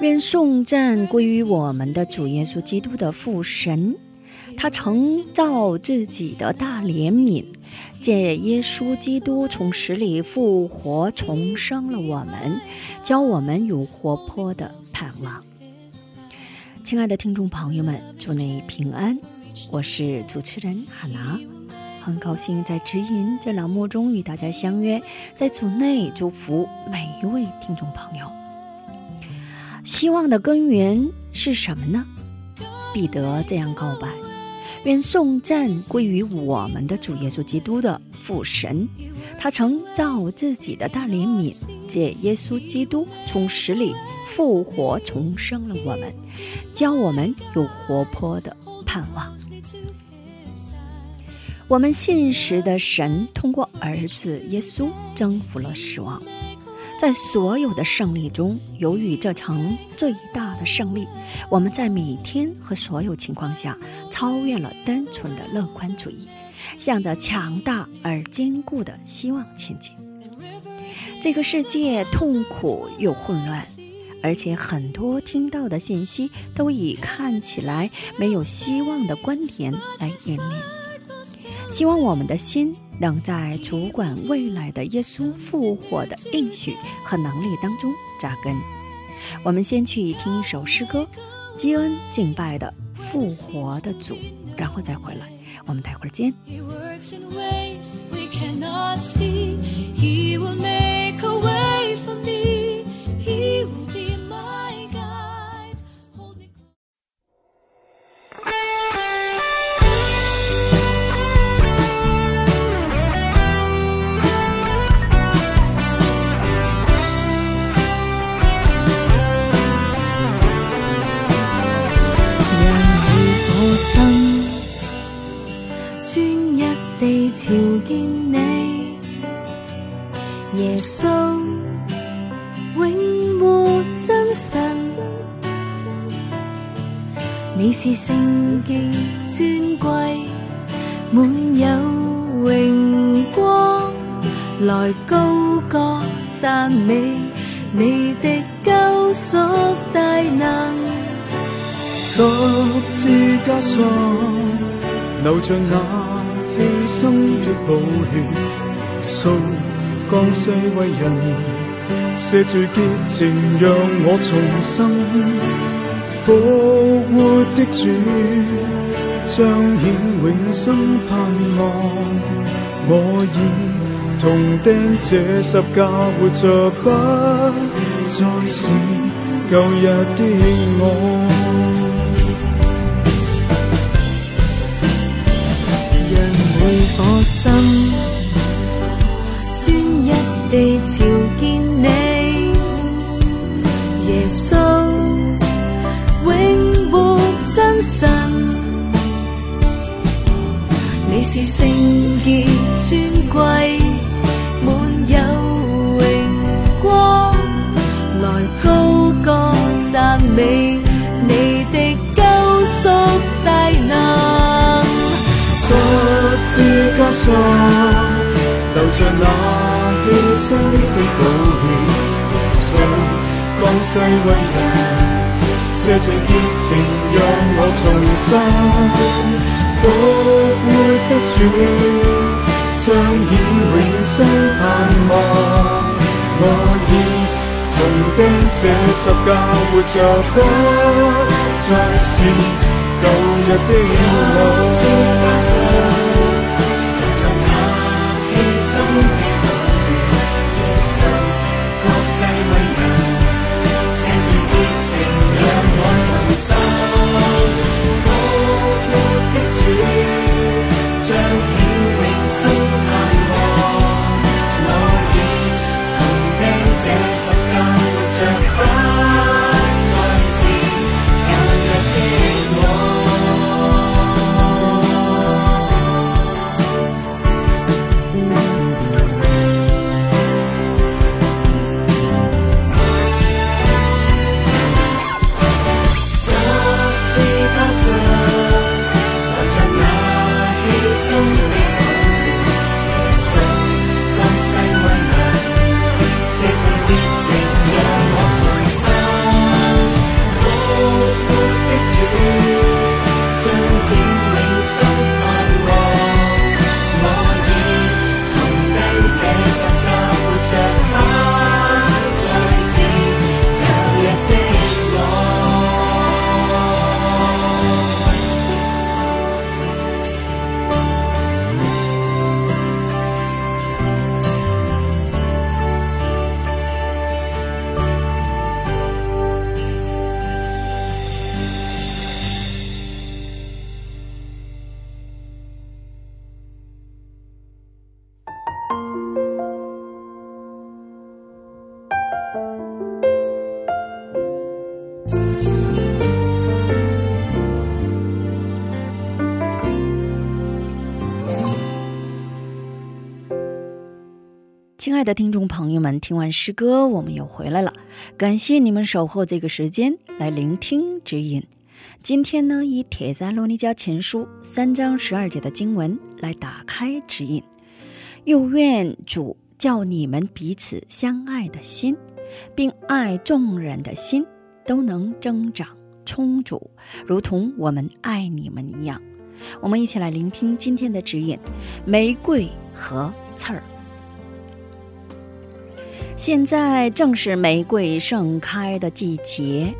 愿颂赞归于我们的主耶稣基督的父神，他承造自己的大怜悯，借耶稣基督从死里复活重生了我们，教我们有活泼的盼望。亲爱的听众朋友们，祝你平安，我是主持人哈娜。很高兴在“指引这栏目中与大家相约，在组内祝福每一位听众朋友。希望的根源是什么呢？彼得这样告白：“愿颂赞归于我们的主耶稣基督的父神，他曾造自己的大怜悯，借耶稣基督从死里复活重生了我们，教我们有活泼的盼望。”我们信实的神通过儿子耶稣征服了死亡，在所有的胜利中，由于这场最大的胜利，我们在每天和所有情况下超越了单纯的乐观主义，向着强大而坚固的希望前进。这个世界痛苦又混乱，而且很多听到的信息都以看起来没有希望的观点来引领。希望我们的心能在主管未来的耶稣复活的应许和能力当中扎根。我们先去听一首诗歌，基恩敬拜的《复活的主》，然后再回来。我们待会儿见。你是圣洁尊贵，满有荣光，来高歌赞美你的救赎大能。十字架上，留着那牺牲的宝血，扫光世为人，赦罪洁净，让我重生。复活的主，彰显永生盼望。我已同钉这十架活着，不再是旧日的我。让每颗心，酸一地朝见你，耶稣。世为人，这尽热情让我重生复活的主，彰显永生盼望。我已同钉这十字架活着，不再是旧日的我。亲爱的听众朋友们，听完诗歌，我们又回来了。感谢你们守候这个时间来聆听指引。今天呢，以《铁栅罗尼加前书》三章十二节的经文来打开指引。又愿主叫你们彼此相爱的心，并爱众人的心都能增长充足，如同我们爱你们一样。我们一起来聆听今天的指引：玫瑰和刺儿。现在正是玫瑰盛开的季节，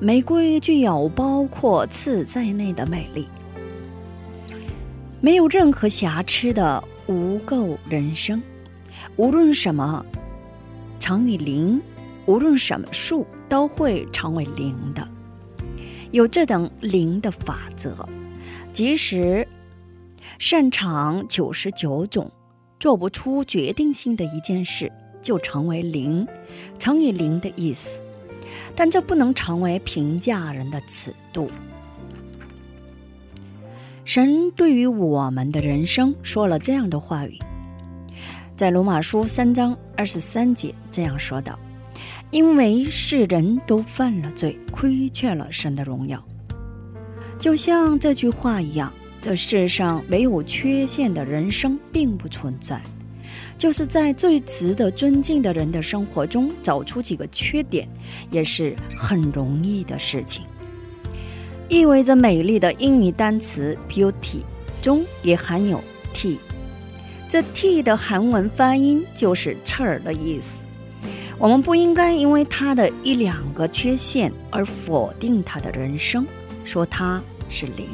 玫瑰具有包括刺在内的美丽。没有任何瑕疵的无垢人生，无论什么乘以零，无论什么数都会成为零的。有这等零的法则，即使擅长九十九种，做不出决定性的一件事。就成为零乘以零的意思，但这不能成为评价人的尺度。神对于我们的人生说了这样的话语，在罗马书三章二十三节这样说道：“因为世人都犯了罪，亏缺了神的荣耀。”就像这句话一样，这世上没有缺陷的人生并不存在。就是在最值得尊敬的人的生活中找出几个缺点，也是很容易的事情。意味着美丽的英语单词 beauty 中也含有 t，这 t 的韩文发音就是刺耳的意思。我们不应该因为他的一两个缺陷而否定他的人生，说他是零。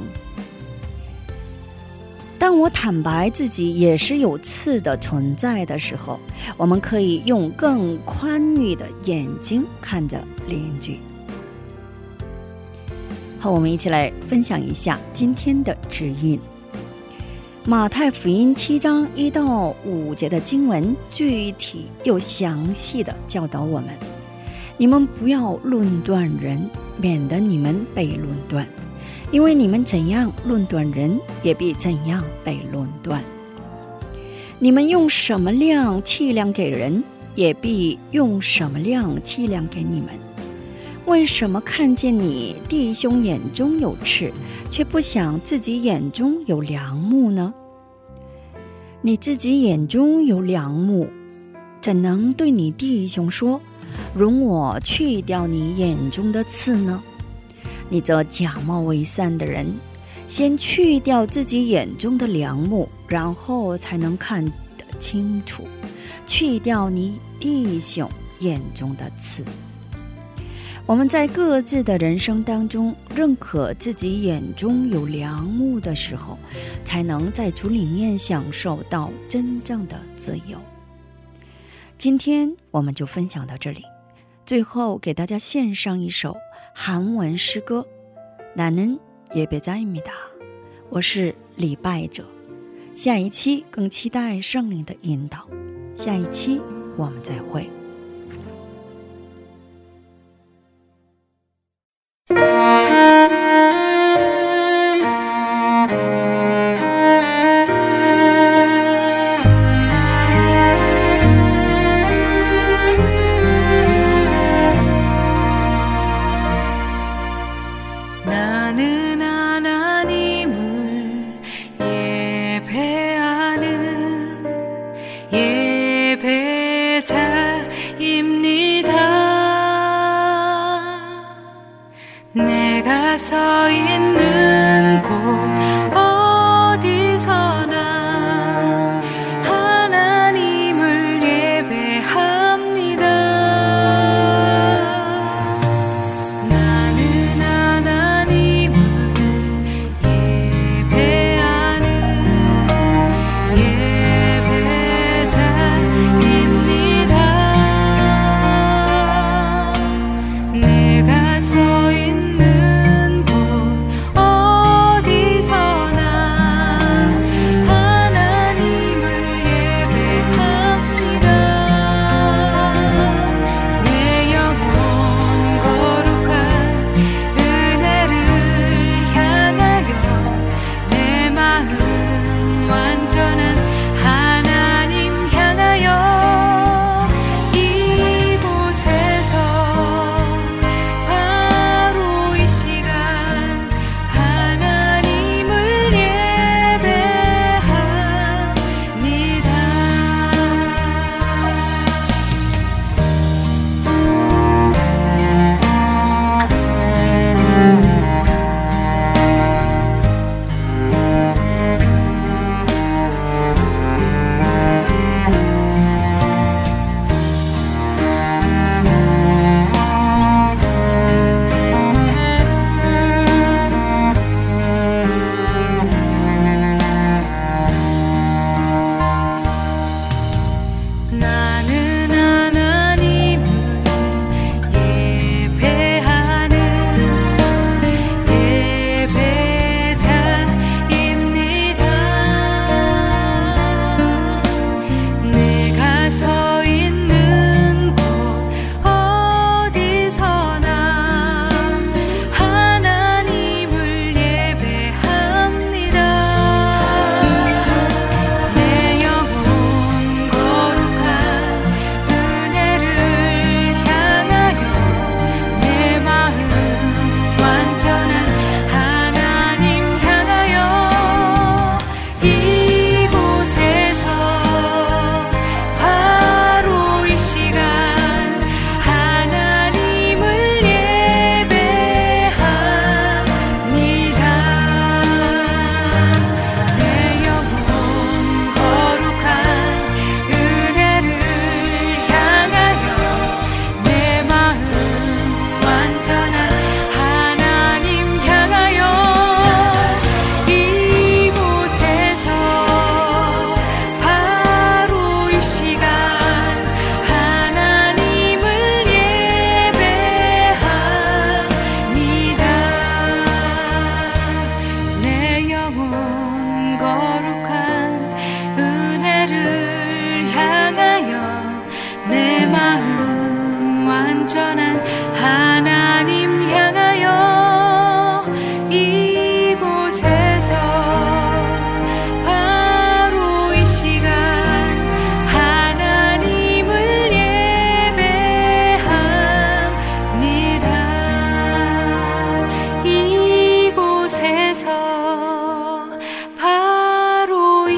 当我坦白自己也是有刺的存在的时候，我们可以用更宽裕的眼睛看着邻居。好，我们一起来分享一下今天的指引。马太福音七章一到五节的经文具体又详细的教导我们：你们不要论断人，免得你们被论断。因为你们怎样论断人，也必怎样被论断；你们用什么量气量给人，也必用什么量气量给你们。为什么看见你弟兄眼中有刺，却不想自己眼中有良木呢？你自己眼中有良木，怎能对你弟兄说：“容我去掉你眼中的刺呢？”你这假冒伪善的人，先去掉自己眼中的梁木，然后才能看得清楚；去掉你弟兄眼中的刺。我们在各自的人生当中，认可自己眼中有良木的时候，才能在主里面享受到真正的自由。今天我们就分享到这里，最后给大家献上一首。韩文诗歌，나는예배자입니 다。 我是礼拜者。下一期更期待圣灵的引导。下一期我们再会。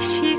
she